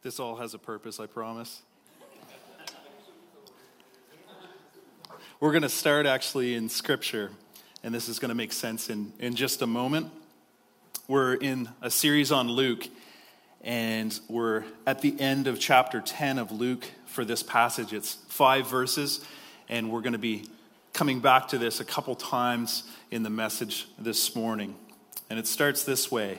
This all has a purpose, I promise. We're going to start actually in Scripture, and this is going to make sense in, in just a moment. We're in a series on Luke, and we're at the end of chapter 10 of Luke for this passage. It's five verses, and we're going to be coming back to this a couple times in the message this morning. And it starts this way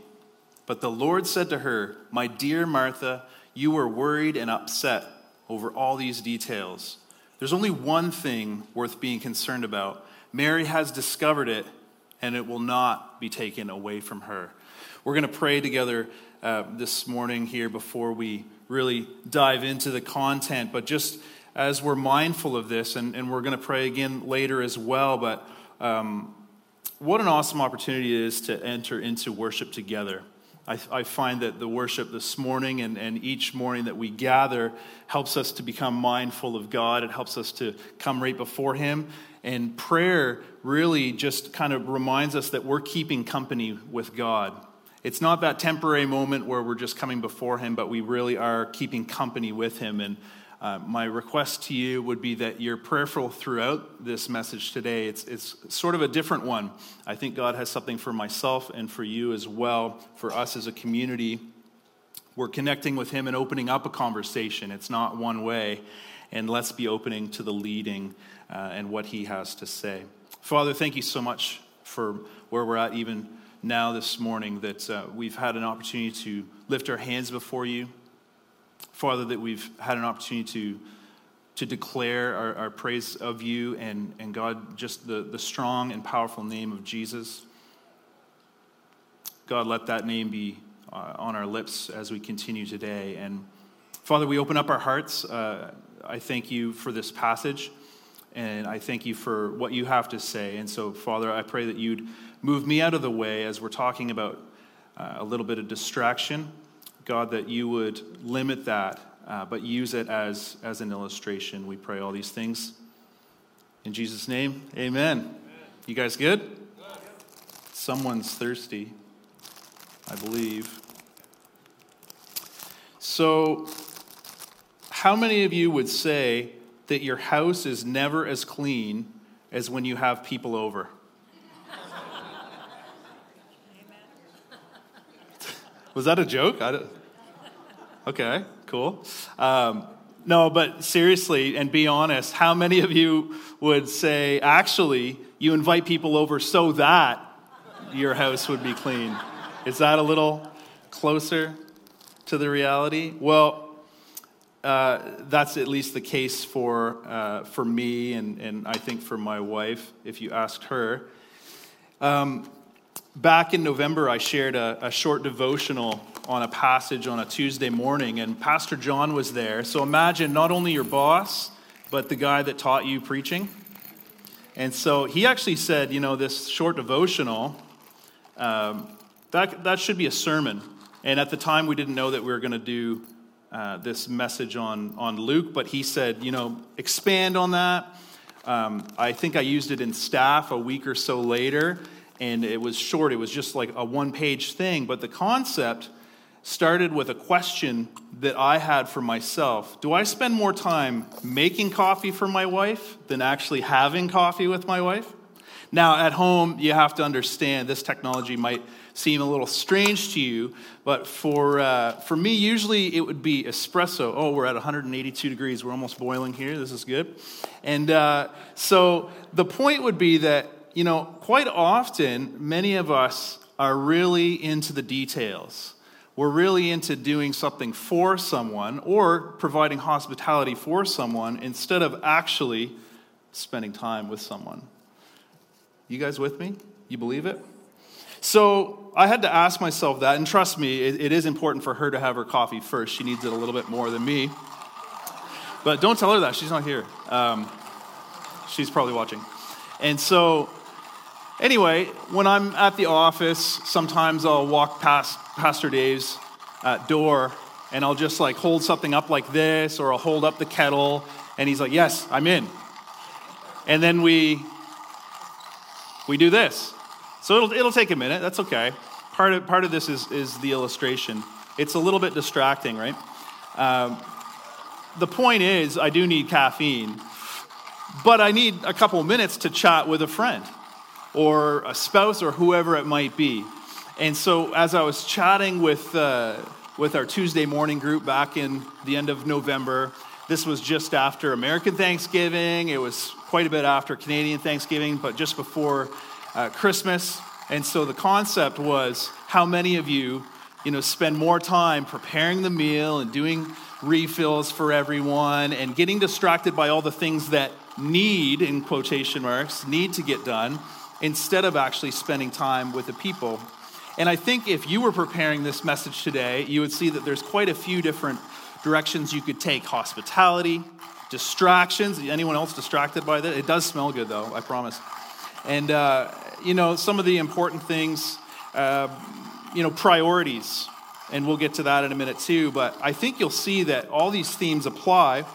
But the Lord said to her, My dear Martha, you were worried and upset over all these details. There's only one thing worth being concerned about. Mary has discovered it, and it will not be taken away from her. We're going to pray together uh, this morning here before we really dive into the content, but just as we're mindful of this, and, and we're going to pray again later as well, but um, what an awesome opportunity it is to enter into worship together. I, I, find that the worship this morning and, and each morning that we gather helps us to become mindful of God. It helps us to come right before Him. And prayer really just kind of reminds us that we're keeping company with God. It's not that temporary moment where we're just coming before Him, but we really are keeping company with Him. And uh, my request to you would be that you're prayerful throughout this message today. It's, it's sort of a different one. I think God has something for myself and for you as well, for us as a community. We're connecting with Him and opening up a conversation. It's not one way. And let's be opening to the leading uh, and what He has to say. Father, thank you so much for where we're at even now this morning that uh, we've had an opportunity to lift our hands before you. Father, that we've had an opportunity to, to declare our, our praise of you and, and God, just the, the strong and powerful name of Jesus. God, let that name be uh, on our lips as we continue today. And Father, we open up our hearts. Uh, I thank you for this passage, and I thank you for what you have to say. And so, Father, I pray that you'd move me out of the way as we're talking about uh, a little bit of distraction. God, that you would limit that, uh, but use it as, as an illustration. We pray all these things. In Jesus' name, amen. amen. You guys good? good? Someone's thirsty, I believe. So, how many of you would say that your house is never as clean as when you have people over? Was that a joke? Okay, cool. Um, no, but seriously, and be honest, how many of you would say, actually, you invite people over so that your house would be clean? Is that a little closer to the reality? Well, uh, that's at least the case for, uh, for me and, and I think for my wife, if you asked her. Um, back in November, I shared a, a, short devotional on a passage on a Tuesday morning, and Pastor John was there. So imagine not only your boss, but the guy that taught you preaching. And so he actually said, you know, this short devotional, um, that, that should be a sermon. And at the time, we didn't know that we were going to do uh, this message on, on Luke, but he said, you know, expand on that. Um, I think I used it in staff a week or so later and it was short. It was just like a one page thing. But the concept started with a question that I had for myself Do I spend more time making coffee for my wife than actually having coffee with my wife? Now, at home, you have to understand this technology might seem a little strange to you, but for, uh, for me, usually it would be espresso. Oh, we're at 182 degrees. We're almost boiling here. This is good. And uh, so the point would be that you know, quite often, many of us are really into the details. We're really into doing something for someone or providing hospitality for someone instead of actually spending time with someone. You guys with me? You believe it? So I had to ask myself that, and trust me, it, it is important for her to have her coffee first. She needs it a little bit more than me. But don't tell her that. She's not here. Um, she's probably watching. And so, anyway, when I'm at the office, sometimes I'll walk past Pastor Dave's uh, door and I'll just like hold something up like this, or I'll hold up the kettle, and he's like, Yes, I'm in. And then we we do this. So it'll, it'll take a minute. That's okay. Part of, part of this is, is the illustration. It's a little bit distracting, right? Um, the point is, I do need caffeine, but I need a couple minutes to chat with a friend or a spouse or whoever it might be. And so, as I was chatting with, uh, with our Tuesday morning group back in the end of November, this was just after American Thanksgiving. It was quite a bit after Canadian Thanksgiving, but just before uh, Christmas. And so the concept was how many of you, you know, spend more time preparing the meal and doing refills for everyone and getting distracted by all the things that need, in quotation marks, need to get done instead of actually spending time with the people. And I think if you were preparing this message today, you would see that there's quite a few different directions you could take hospitality, distractions. Anyone else distracted by that? It does smell good, though, I promise. And, uh, you know, some of the important things, uh, you know, priorities. And we'll get to that in a minute, too. But I think you'll see that all these themes apply.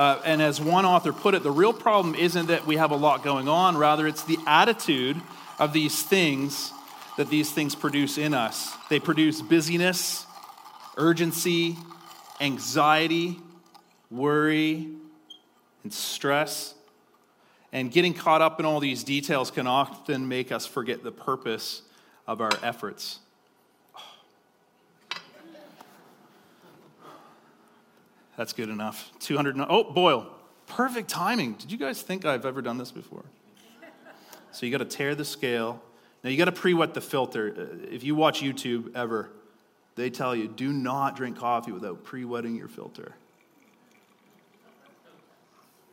Uh, and as one author put it, the real problem isn't that we have a lot going on, rather, it's the attitude of these things that these things produce in us. They produce busyness, urgency, anxiety, worry, and stress. And getting caught up in all these details can often make us forget the purpose of our efforts. That's good enough. 200. Oh, boil. Perfect timing. Did you guys think I've ever done this before? So you got to tare the scale. Now you got to pre wet the filter. Uh, if you watch YouTube ever, they tell you do not drink coffee without pre wetting your filter.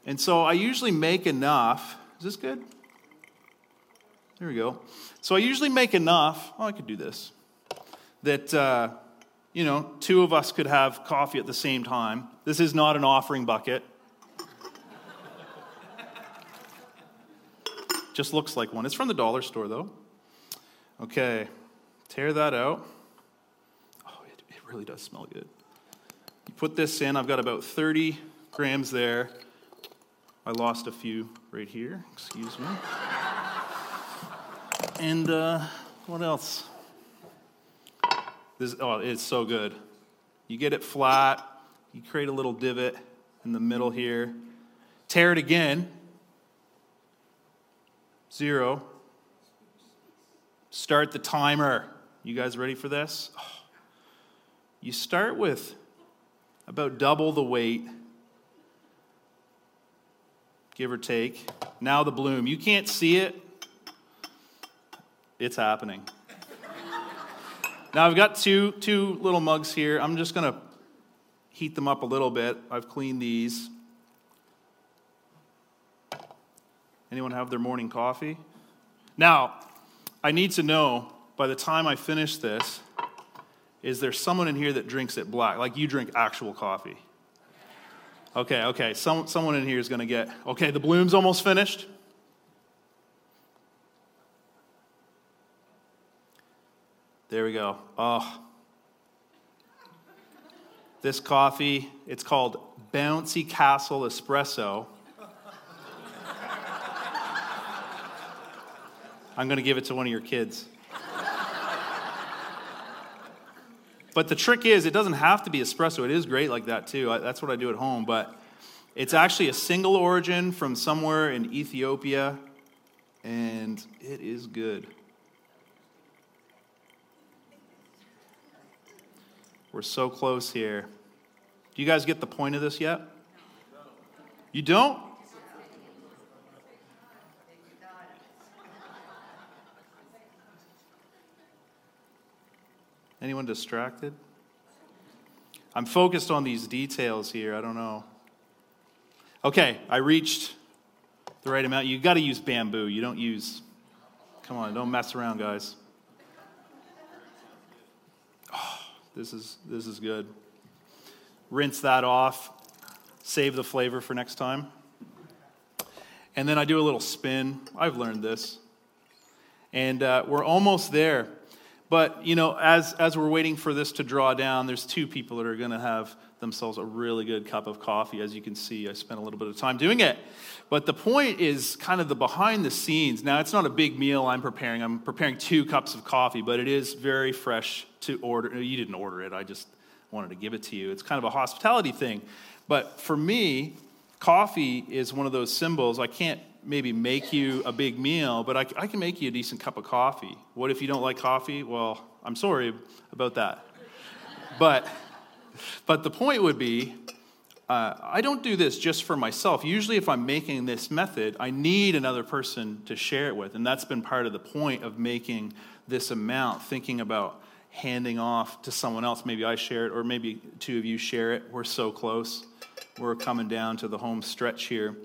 And so I usually make enough. Is this good? There we go. So I usually make enough. Oh, I could do this. That, uh, you know, two of us could have coffee at the same time. This is not an offering bucket. Just looks like one. It's from the dollar store, though. Okay, tear that out. Oh, it, it really does smell good. You put this in. I've got about 30 grams there. I lost a few right here. Excuse me. And uh, what else? This, oh, it's so good. You get it flat, you create a little divot in the middle here, tare it again, zero. Start the timer. You guys ready for this? You start with about double the weight give or take. Now the bloom. You can't see it, it's happening. Now I've got two, two little mugs here. I'm just going to heat them up a little bit. I've cleaned these. Anyone have their morning coffee? Now, I need to know by the time I finish this, is there someone in here that drinks it black? Like you drink actual coffee? Okay, okay. Some, someone in here is going to get, okay, the bloom's almost finished. There we go. Oh. This coffee, it's called Bouncy Castle Espresso. I'm going to give it to one of your kids. But the trick is, it doesn't have to be espresso. It is great like that too. That's what I do at home. But it's actually a single origin from somewhere in Ethiopia, and it is good. We're so close here. Do you guys get the point of this yet? You don't? Anyone distracted? I'm focused on these details here. I don't know. Okay, I reached the right amount. You got to use bamboo. You don't use, come on, don't mess around, guys. Oh, this is, this is good. Rinse that off. save the flavor for next time. And then I do a little spin. I've learned this. And uh, we're almost there. But, you know, as, as we're waiting for this to draw down, there's two people that are going to have themselves a really good cup of coffee. As you can see, I spent a little bit of time doing it. But the point is kind of the behind the scenes. Now, it's not a big meal I'm preparing. I'm preparing two cups of coffee, but it is very fresh to order. You didn't order it, I just wanted to give it to you. It's kind of a hospitality thing. But for me, coffee is one of those symbols. I can't maybe make you a big meal, but I, I can make you a decent cup of coffee. What if you don't like coffee? Well, I'm sorry about that. But, but the point would be uh, I don't do this just for myself. Usually, if I'm making this method, I need another person to share it with. And that's been part of the point of making this amount, thinking about handing off to someone else. Maybe I share it, or maybe two of you share it. We're so close. We're coming down to the home stretch here.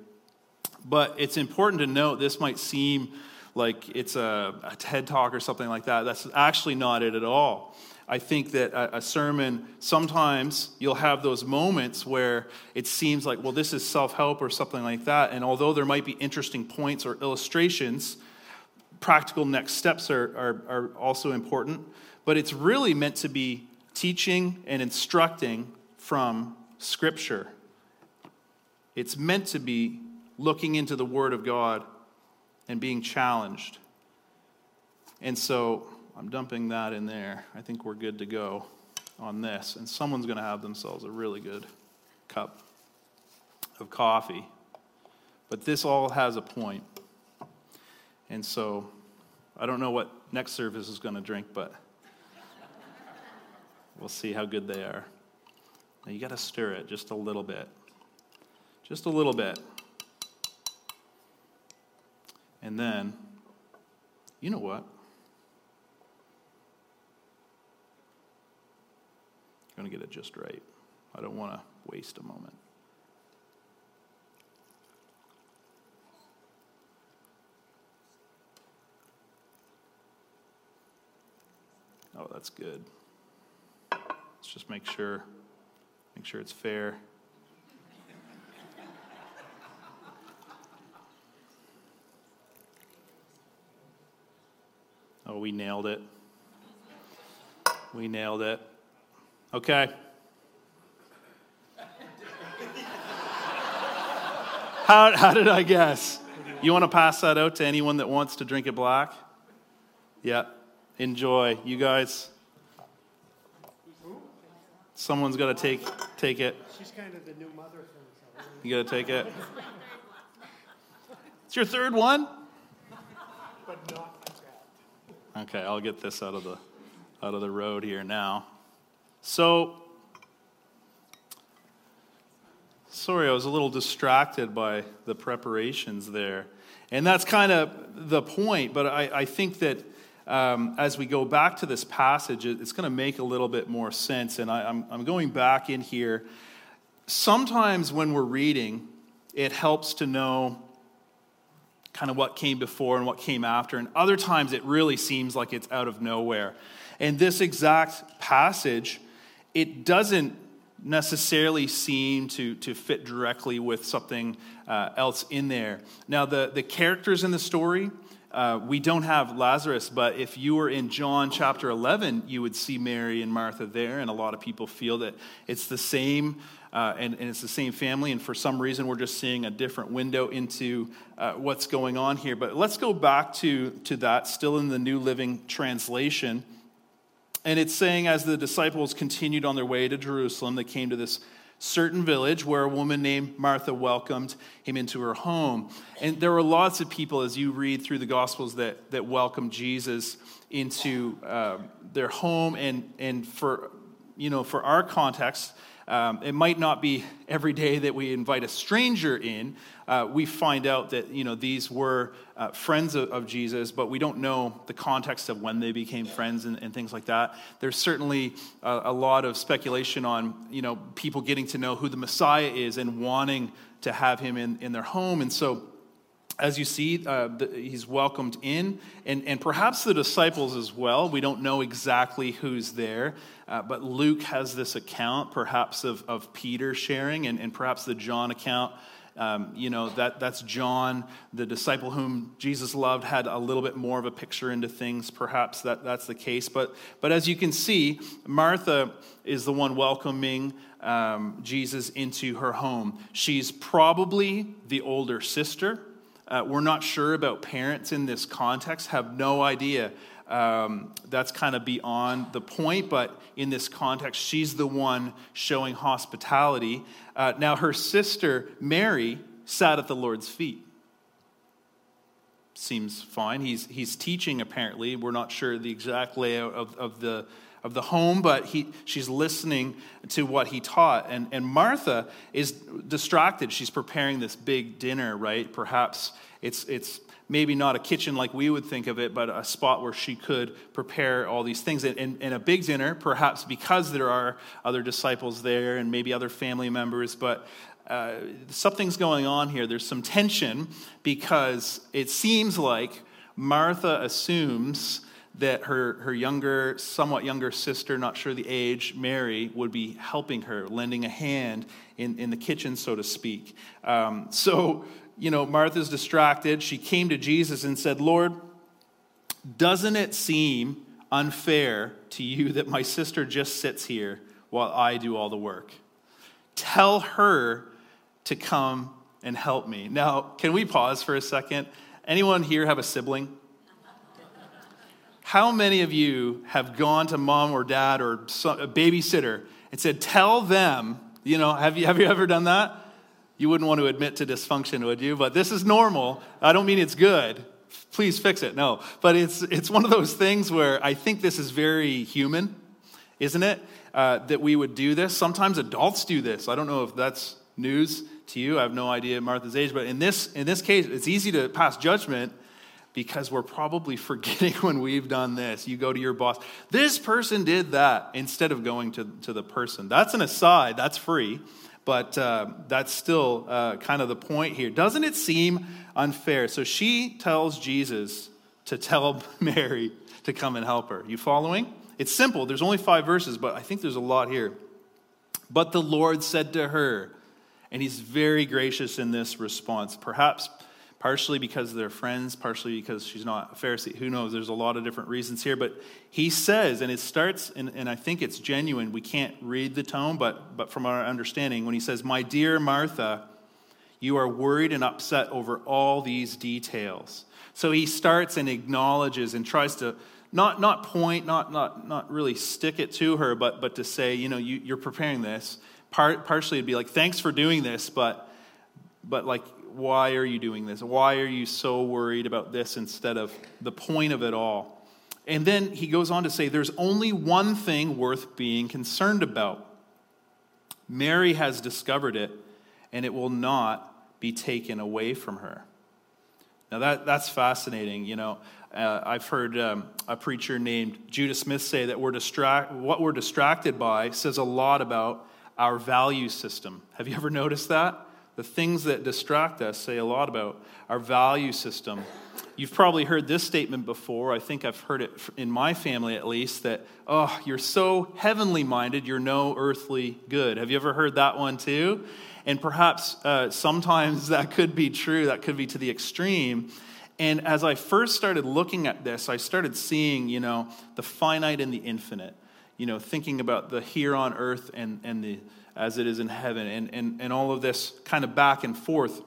But it's important to note this might seem like it's a, a TED talk or something like that. That's actually not it at all. I think that a, a, sermon, sometimes you'll have those moments where it seems like, well, this is self help or something like that. And although there might be interesting points or illustrations, practical next steps are, are, are also important. But it's really meant to be teaching and instructing from Scripture. It's meant to be looking into the Word of God and being challenged. And so I'm dumping that in there. I think we're good to go on this. And someone's going to have themselves a really good cup of coffee. But this all has a point. And so I don't know what next service is going to drink, but we'll see how good they are. Now you got to stir it just a little bit. Just a little bit. And then, you know what? Going to get it just right. I don't want to waste a moment. Oh, that's good. Let's just make sure make sure it's fair. Oh, we nailed it. We nailed it. Okay. How, how did I guess? You want to pass that out to anyone that wants to drink it black? Yeah. Enjoy. You guys. Someone's got to take take it. She's kind of the new mother thing. You got to take it. It's your third one? But not Okay, I'll get this out of the out of the road here now. So sorry, I was a little distracted by the preparations there. And that's kind of the point, but I, I think that um, as we go back to this passage, it's going to make a little bit more sense. And I, I'm, I'm going back in here. Sometimes when we're reading, it helps to know kind of what came before and what came after. And other times it really seems like it's out of nowhere. And this exact passage, it doesn't necessarily seem to, to fit directly with something uh, else in there. Now, the, the characters in the story, uh, we don't have Lazarus, but if you were in John chapter 11, you would see Mary and Martha there, and a lot of people feel that it's the same uh, and, and, it's the same family, and for some reason we're just seeing a different window into uh, what's going on here. But let's go back to, to that, still in the New Living Translation. And it's saying, as the disciples continued on their way to Jerusalem, they came to this certain village where a woman named Martha welcomed him into her home. And there were lots of people, as you read through the Gospels, that, that welcomed Jesus into uh, their home. And, and for, you know, for our context, um, it might not be every day that we invite a stranger in. Uh, we find out that you know these were uh, friends of, of, Jesus, but we don't know the context of when they became friends and, and things like that. There's certainly a, a, lot of speculation on you know people getting to know who the Messiah is and wanting to have him in, in their home, and so as you see, uh, the, he's welcomed in, and, and perhaps the disciples as well. We don't know exactly who's there, uh, but Luke has this account, perhaps of, of Peter sharing, and, and perhaps the John account. Um, you know, that, that's John, the disciple whom Jesus loved, had a little bit more of a picture into things. Perhaps that, that's the case. But, but as you can see, Martha is the one welcoming um, Jesus into her home. She's probably the older sister. Uh, we're not sure about parents in this context, have no idea. Um, that's kind of beyond the point, but in this context, she's the one showing hospitality. Uh, now, her sister, Mary, sat at the Lord's feet. Seems fine. He's, he's teaching, apparently. We're not sure the exact layout of, of the of the home, but he, she's listening to what he taught. And, and Martha is distracted. She's preparing this big dinner, right? Perhaps it's, it's maybe not a kitchen like we would think of it, but a spot where she could prepare all these things. And, and a big dinner, perhaps because there are other disciples there and maybe other family members, but uh, something's going on here. There's some tension because it seems like Martha assumes that her, her younger, somewhat younger sister, not sure the age, Mary, would be helping her, lending a hand in, in the kitchen, so to speak. Um, so, you know, Martha's distracted. She came to Jesus and said, Lord, doesn't it seem unfair to you that my sister just sits here while I do all the work? Tell her to come and help me. Now, can we pause for a second? Anyone here have a sibling? How many of you have gone to mom or dad or a babysitter and said, Tell them, you know, have you, have you ever done that? You wouldn't want to admit to dysfunction, would you? But this is normal. I don't mean it's good. Please fix it. No. But it's, it's one of those things where I think this is very human, isn't it? Uh, that we would do this. Sometimes adults do this. I don't know if that's news to you. I have no idea Martha's age, but in this, in this case, it's easy to pass judgment because we're probably forgetting when we've done this. You go to your boss, this person did that, instead of going to, to the person. That's an aside, that's free, but uh, that's still uh, kind of the point here. Doesn't it seem unfair? So she tells Jesus to tell Mary to come and help her. You following? It's simple. There's only five verses, but I think there's a lot here. But the Lord said to her, and he's very gracious in this response. Perhaps partially because they're friends, partially because she's not a Pharisee. Who knows? There's a lot of different reasons here. But he says, and it starts, and, and I think it's genuine. We can't read the tone, but, but from our understanding, when he says, My dear Martha, you are worried and upset over all these details. So he starts and acknowledges and tries to not, not point, not, not, not really stick it to her, but, but to say, you know, you, you're preparing this. Part, partially it'd be like, thanks for doing this, but, but like, why are you doing this? Why are you so worried about this instead of the point of it all? And then he goes on to say, There's only one thing worth being concerned about. Mary has discovered it, and it will not be taken away from her. Now, that, that's fascinating. You know, uh, I've heard um, a preacher named Judah Smith say that we're distract- what we're distracted by says a lot about our value system. Have you ever noticed that? The things that distract us say a lot about our value system. You've probably heard this statement before. I think I've heard it in my family at least that, oh, you're so heavenly minded, you're no earthly good. Have you ever heard that one too? And perhaps uh, sometimes that could be true, that could be to the extreme. And as I first started looking at this, I started seeing, you know, the finite and the infinite, you know, thinking about the here on earth and, and the as it is in heaven, and, and, and all of this kind of back and forth.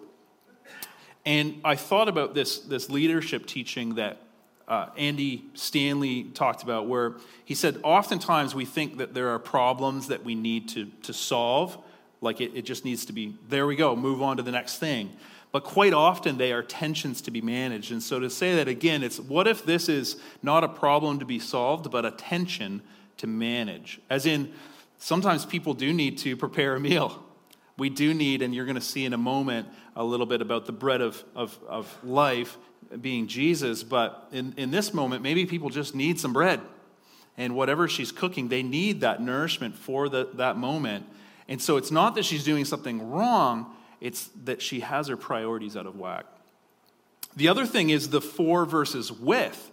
And I thought about this, this leadership teaching that uh, Andy Stanley talked about, where he said, oftentimes we think that there are problems that we need to, to solve, like it, it just needs to be, there we go, move on to the next thing. But quite often they are tensions to be managed. And so to say that again, it's what if this is not a problem to be solved, but a tension to manage? As in, Sometimes people do need to prepare a meal. We do need, and you're going to see in a moment a little bit about the bread of, of, of life being Jesus, but in, in this moment, maybe people just need some bread. And whatever she's cooking, they need that nourishment for the, that moment. And so it's not that she's doing something wrong, it's that she has her priorities out of whack. The other thing is the four verses with.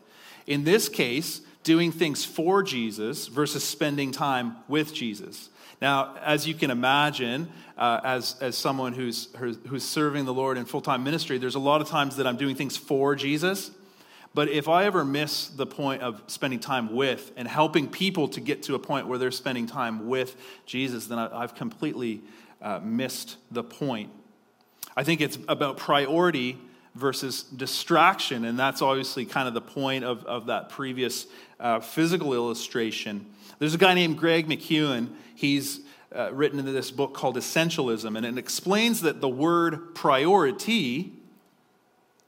In this case, doing things for Jesus versus spending time with Jesus. Now, as you can imagine, uh, as, as someone who's, who's serving the Lord in full time ministry, there's a lot of times that I'm doing things for Jesus. But if I ever miss the point of spending time with and helping people to get to a point where they're spending time with Jesus, then I, have completely uh, missed the point. I think it's about priority versus distraction, and that's obviously kind of the point of, of that previous uh, physical illustration. There's a guy named Greg McKeown. He's uh, written into this book called Essentialism, and it explains that the word priority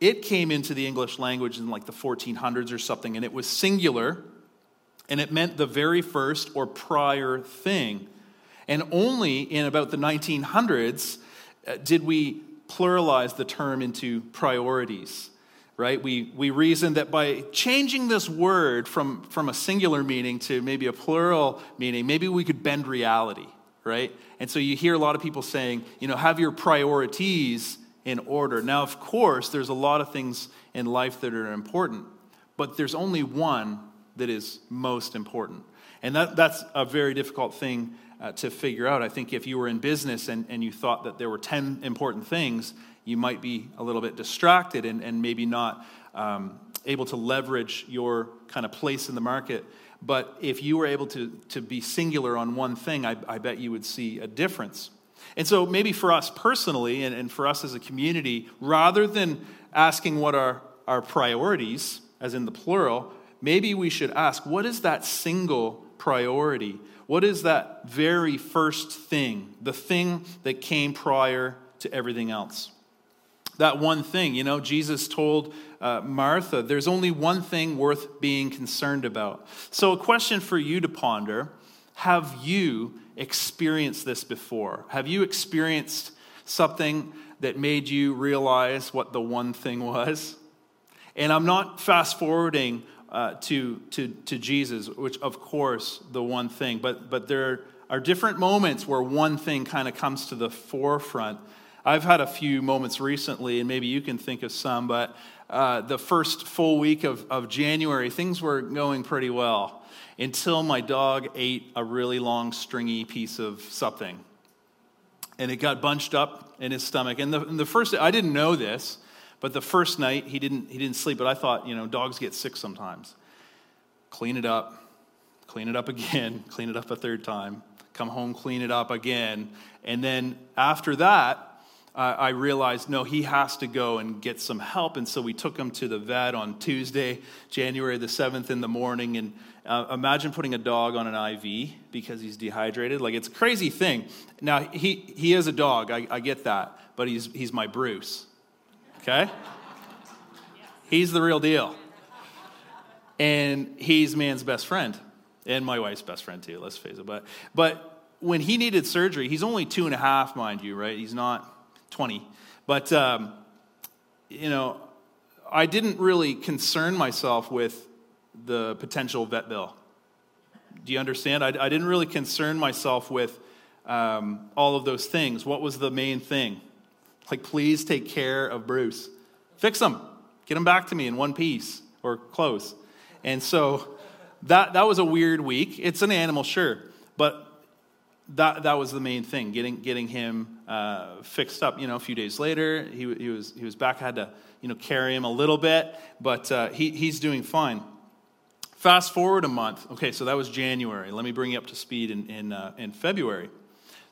it came into the English language in like the 1400s or something, and it was singular, and it meant the very first or prior thing. And only in about the 1900s uh, did we pluralize the term into priorities, right? We, we reasoned that by changing this word from, from a singular meaning to maybe a plural meaning, maybe we could bend reality, right? And so you hear a lot of people saying, you know, have your priorities in order. Now, of course, there's a lot of things in life that are important, but there's only one that is most important. And that, that's a very difficult thing uh, to figure out. I think if you were in business and, and you thought that there were 10 important things, you might be a little bit distracted and, and maybe not um, able to leverage your kind of place in the market. But if you were able to, to be singular on one thing, I, I bet you would see a difference. And so, maybe for us personally and, and for us as a community, rather than asking what are our priorities, as in the plural, maybe we should ask what is that single priority? What is that very first thing, the thing that came prior to everything else? That one thing, you know, Jesus told uh, Martha, there's only one thing worth being concerned about. So, a question for you to ponder have you experienced this before? Have you experienced something that made you realize what the one thing was? And I'm not fast forwarding uh, to, to, to Jesus, which, of course, the one thing, but, but there are different moments where one thing kind of comes to the forefront. I've had a few moments recently, and maybe you can think of some, but uh, the first full week of, of January, things were going pretty well until my dog ate a really long, stringy piece of something. And it got bunched up in his stomach. And the, and the first, I didn't know this, but the first night he didn't, he didn't sleep. But I thought, you know, dogs get sick sometimes. Clean it up, clean it up again, clean it up a third time, come home, clean it up again. And then after that, uh, I realized, no, he has to go and get some help. And so we took him to the vet on Tuesday, January the 7th in the morning. And uh, imagine putting a dog on an IV because he's dehydrated. Like, it's a crazy thing. Now, he, he is a dog, I, I get that, but he's, he's my Bruce. Okay? He's the real deal. And he's man's best friend, and my wife's best friend, too, let's face it. But, but when he needed surgery, he's only two and a half, mind you, right? He's not 20. But, um, you know, I didn't really concern myself with the potential vet bill. Do you understand? I, I didn't really concern myself with um, all of those things. What was the main thing? Like, please take care of Bruce. Fix him. Get him back to me in one piece or close. And so that, that was a weird week. It's an animal, sure. But that, that was the main thing, getting, getting him uh, fixed up. You know, a few days later, he, he, was, he was back. I had to, you know, carry him a little bit, but uh, he, he's doing fine. Fast forward a month. Okay, so that was January. Let me bring you up to speed in, in, uh, in February.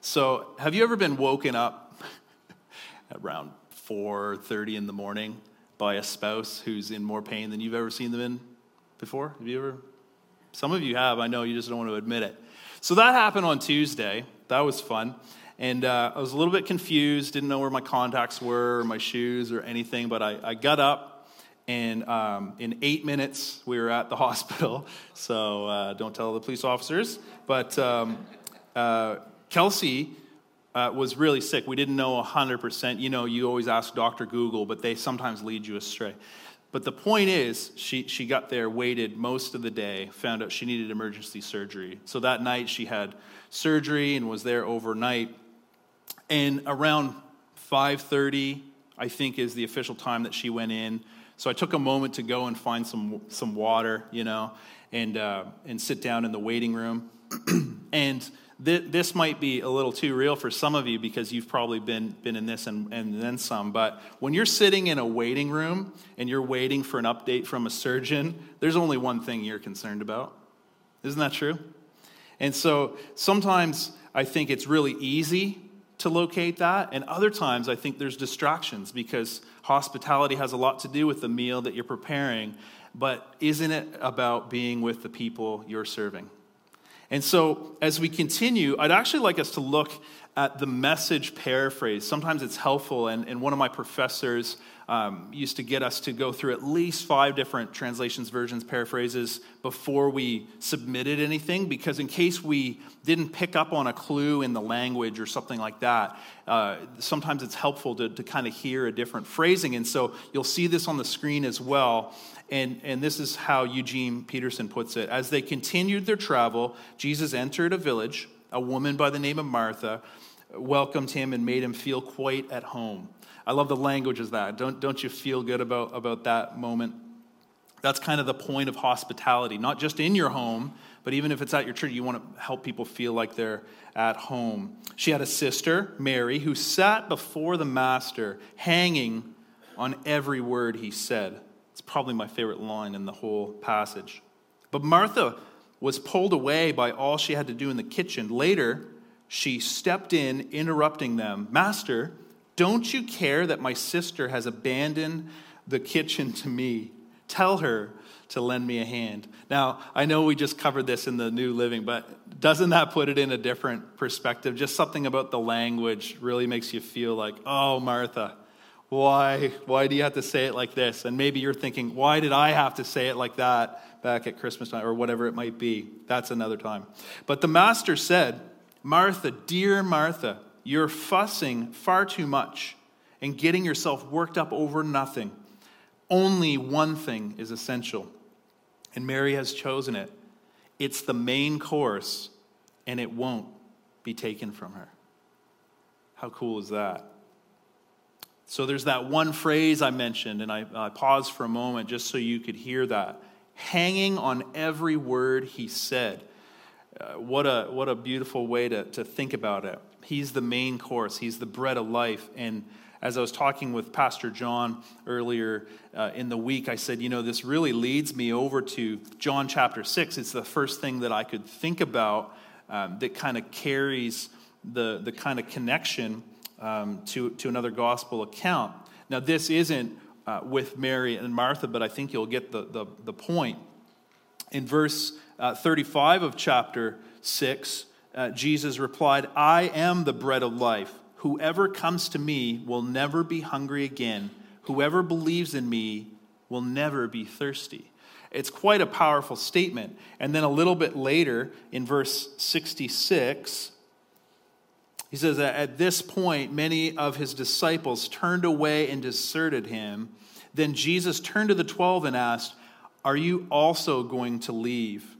So have you ever been woken up around 4.30 in the morning by a spouse who's in more pain than you've ever seen them in before? Have you ever? Some of you have. I know you just don't want to admit it. So that happened on Tuesday. That was fun. And uh, I was a little bit confused, didn't know where my contacts were or my shoes or anything, but I, I got up, and um, in eight minutes, we were at the hospital. So uh, don't tell the police officers. But um, uh, Kelsey uh, was really sick. We didn't know 100%. You know, you always ask Dr. Google, but they sometimes lead you astray. But the point is, she, she got there, waited most of the day, found out she needed emergency surgery. So that night she had surgery and was there overnight. And around 5:30 I think, is the official time that she went in. So I took a moment to go and find some, some water, you know, and, uh, and sit down in the waiting room. and th- this might be a little too real for some of you because you've probably been, been in this and, and then some. But when you're sitting in a waiting room and you're waiting for an update from a surgeon, there's only one thing you're concerned about. Isn't that true? And so sometimes I think it's really easy to locate that. And other times I think there's distractions because hospitality has a lot to do with the meal that you're preparing. But isn't it about being with the people you're serving? And so, as we continue, I'd actually like us to look at the message paraphrase. Sometimes it's helpful, and, and one of my professors um, used to get us to go through at least five different translations, versions, paraphrases before we submitted anything, because in case we didn't pick up on a clue in the language or something like that, uh, sometimes it's helpful to, to kind of hear a different phrasing. And so you'll see this on the screen as well. And, and this is how Eugene Peterson puts it. As they continued their travel, Jesus entered a village. A woman by the name of Martha welcomed him and made him feel quite at home. I love the language of that. Don't, don't you feel good about, about that moment? That's kind of the point of hospitality, not just in your home, but even if it's at your church, you want to help people feel like they're at home. She had a sister, Mary, who sat before the master, hanging on every word he said. It's probably my favorite line in the whole passage. But Martha was pulled away by all she had to do in the kitchen. Later, she stepped in, interrupting them. Master, don't you care that my sister has abandoned the kitchen to me? Tell her to lend me a hand. Now, I know we just covered this in the New Living, but doesn't that put it in a different perspective? Just something about the language really makes you feel like, oh, Martha, why, why do you have to say it like this? And maybe you're thinking, why did I have to say it like that back at Christmas time or whatever it might be? That's another time. But the master said, Martha, dear Martha, you're fussing far too much and getting yourself worked up over nothing. Only one thing is essential, and Mary has chosen it. It's the main course, and it won't be taken from her. How cool is that? So there's that one phrase I mentioned, and I, I paused for a moment just so you could hear that. Hanging on every word he said. Uh, what, a, what a beautiful way to, to think about it. He's the main course, He's the bread of life. And as I was talking with Pastor John earlier uh, in the week, I said, you know, this really leads me over to John chapter 6. It's the first thing that I could think about um, that kind of carries the, the kind of connection um, to, to another gospel account. Now, this isn't uh, with Mary and Martha, but I think you'll get the, the, the point. In verse uh, 35 of chapter 6, uh, Jesus replied, I am the bread of life. Whoever comes to me will never be hungry again. Whoever believes in me will never be thirsty. It's quite a powerful statement. And then a little bit later, in verse 66, he says that at this point, many of his disciples turned away and deserted him. Then Jesus turned to the twelve and asked, Are you also going to leave?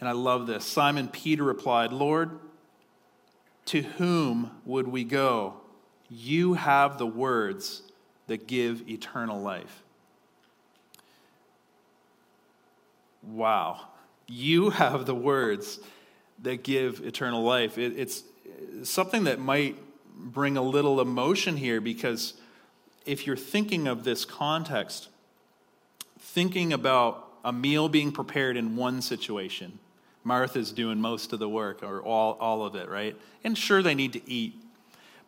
And I love this. Simon Peter replied, Lord, to whom would we go? You have the words that give eternal life. Wow. You have the words that give eternal life. It, it's, something that might bring a little emotion here because if you're thinking of this context, thinking about a meal being prepared in one situation, Martha's doing most of the work or all, all of it, right? And sure, they need to eat.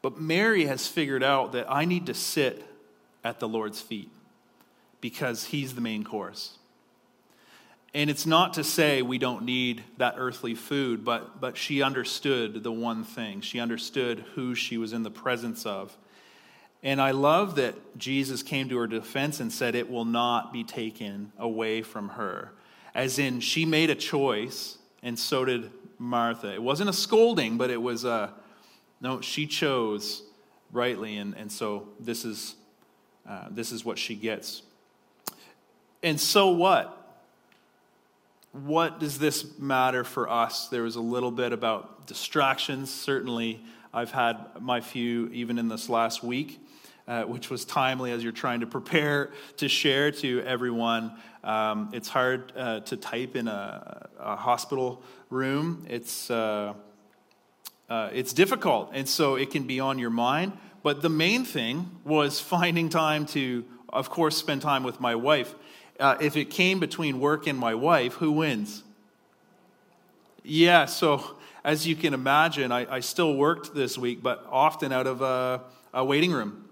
But Mary has figured out that I need to sit at the Lord's feet because he's the main course. And it's not to say we don't need that earthly food, but, but she understood the one thing. She understood who she was in the presence of. And I love that Jesus came to her defense and said, It will not be taken away from her. As in, she made a choice, and so did Martha. It wasn't a scolding, but it was a no, she chose rightly, and, and so this is, uh, this is what she gets. And so what? what does this matter for us? There was a little bit about distractions. Certainly, I've had my few even in this last week. Uh, which was timely as you're trying to prepare to share to everyone. Um, it's hard uh, to type in a, a hospital room. It's uh, uh, it's difficult, and so it can be on your mind. But the main thing was finding time to, of course, spend time with my wife. Uh, if it came between work and my wife, who wins? Yeah, so as you can imagine, I, I still worked this week, but often out of a, a waiting room.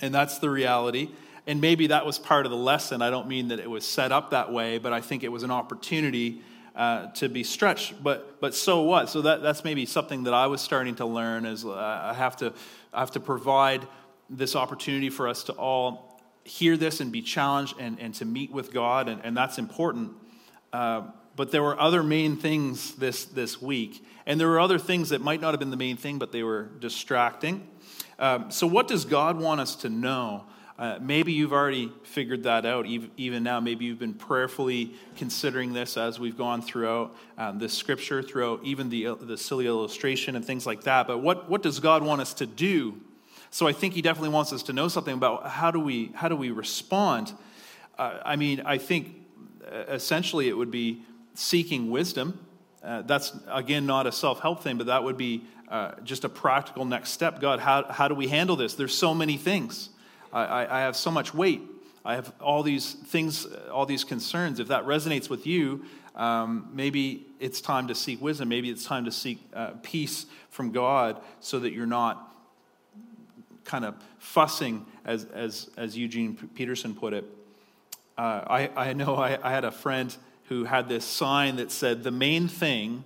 And that's the reality. And maybe that was part of the lesson. I don't mean that it was set up that way, but I think it was an opportunity uh, to be stretched. But but so what? So that that's maybe something that I was starting to learn is uh, I have to I have to provide this opportunity for us to all hear this and be challenged and, and to meet with God, and, and that's important. Uh, but there were other main things this this week, and there were other things that might not have been the main thing, but they were distracting. Um, so, what does God want us to know? Uh, maybe you've already figured that out even, now. Maybe you've been prayerfully considering this as we've gone throughout um, this scripture, throughout even the, the silly illustration and things like that. But what, what does God want us to do? So I think He definitely wants us to know something about how do we, how do we respond. Uh, I mean, I think uh, essentially it would be seeking wisdom. Uh, that's, again, not a self help thing, but that would be uh, just a practical next step. God, how, how do we handle this? There's so many things. I, I have so much weight. I have all these things, all these concerns. If that resonates with you, um, maybe it's time to seek wisdom. Maybe it's time to seek uh, peace from God so that you're not kind of fussing, as, as, as Eugene Peterson put it. Uh, I, I know I, I had a friend who had this sign that said, The main thing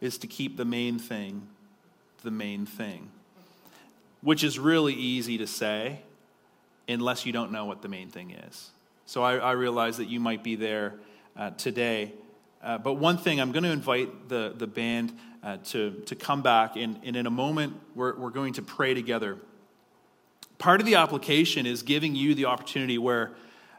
is to keep the main thing the main thing, which is really easy to say unless you don't know what the main thing is. So I, I realize that you might be there uh, today. Uh, but one thing, I'm going to invite the, the band uh, to, to come back, and, and in a moment, we're, we're going to pray together. Part of the application is giving you the opportunity where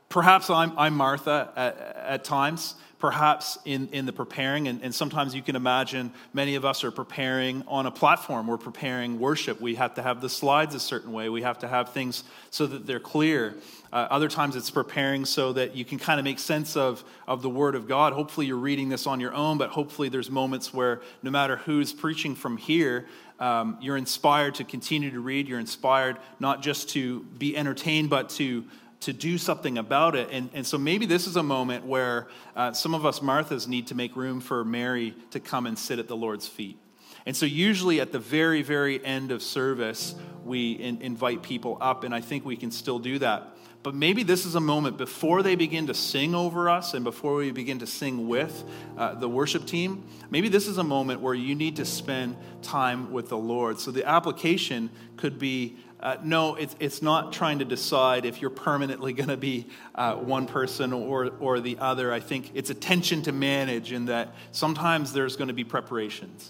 perhaps I'm, I'm Martha at, at times, perhaps in, in the preparing, and, and sometimes you can imagine many of us are preparing on a platform. We're preparing worship. We have to have the slides a certain way, we have to have things so that they're clear. Uh, other times it's preparing so that you can kind of make sense of, of the Word of God. Hopefully, you're reading this on your own, but hopefully, there's moments where no matter who's preaching from here, um, you're inspired to continue to read. You're inspired not just to be entertained, but to to do something about it. And, and so maybe this is a moment where uh, some of us Marthas need to make room for Mary to come and sit at the Lord's feet. And so, usually at the very, very end of service, we in, invite people up, and I think we can still do that. But maybe this is a moment before they begin to sing over us and before we begin to sing with uh, the worship team. Maybe this is a moment where you need to spend time with the Lord. So, the application could be uh, no, it's, it's not trying to decide if you're permanently going to be uh, one person or, or the other. I think it's a tension to manage in that sometimes there's going to be preparations.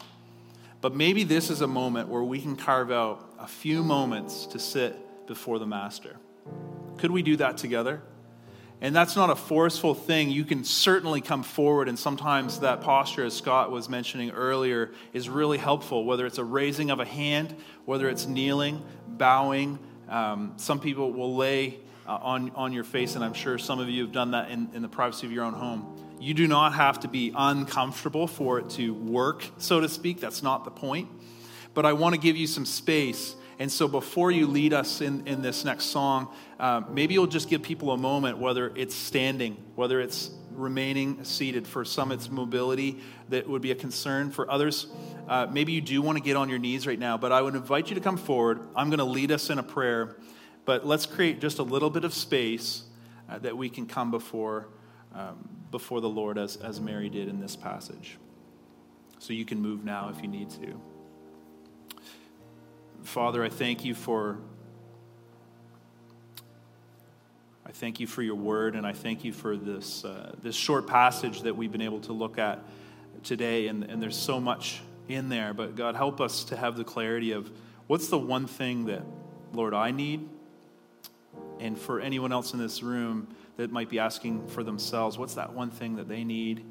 But maybe this is a moment where we can carve out a few moments to sit before the Master. Could we do that together? And that's not a forceful thing. You can certainly come forward, and sometimes that posture, as Scott was mentioning earlier, is really helpful, whether it's a raising of a hand, whether it's kneeling, bowing. Um, some people will lay uh, on, on your face, and I'm sure some of you have done that in, in the privacy of your own home. You do not have to be uncomfortable for it to work, so to speak. That's not the point. But I want to give you some space and so before you lead us in, in this next song, uh, maybe you'll just give people a moment, whether it's standing, whether it's remaining seated. For some, it's mobility that would be a concern. For others, uh, maybe you do want to get on your knees right now, but I would invite you to come forward. I'm going to lead us in a prayer, but let's create just a little bit of space uh, that we can come before, um, before the Lord as, as Mary did in this passage. So you can move now if you need to. Father, I thank you for I thank you for your word, and I thank you for this, uh, this short passage that we've been able to look at today. And, and there's so much in there, but God, help us to have the clarity of what's the one thing that, Lord, I need? And for anyone else in this room that might be asking for themselves, what's that one thing that they need?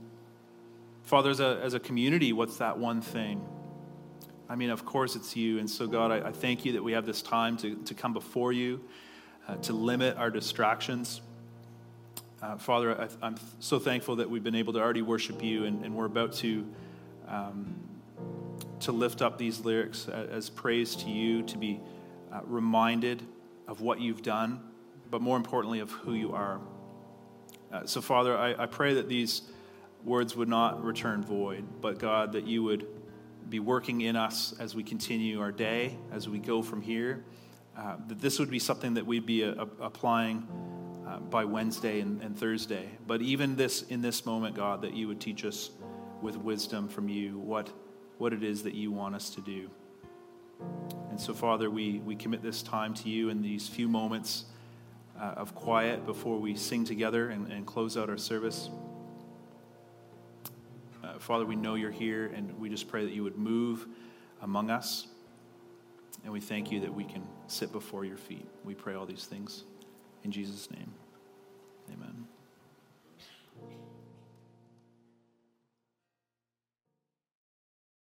Father, as a, as a community, what's that one thing? I mean, of course it's you. And so, God, I, I thank you that we have this time to, to come before you, uh, to limit our distractions. Uh, Father, I, am so thankful that we've been able to already worship you, and, and we're about to, um, to lift up these lyrics as praise to you, to be uh, reminded of what you've done, but more importantly, of who you are. Uh, so, Father, I, I pray that these words would not return void, but God, that you would be working in us as we continue our day, as we go from here, uh, that this would be something that we'd be a, a, applying uh, by Wednesday and, and Thursday. But even this in this moment, God, that you would teach us with wisdom from you what, what it is that you want us to do. And so, Father, we, we commit this time to you in these few moments uh, of quiet before we sing together and, and close out our service. Father, we know you're here, and we just pray that you would move among us. And we thank you that we can sit before your feet. We pray all these things in Jesus' name. Amen.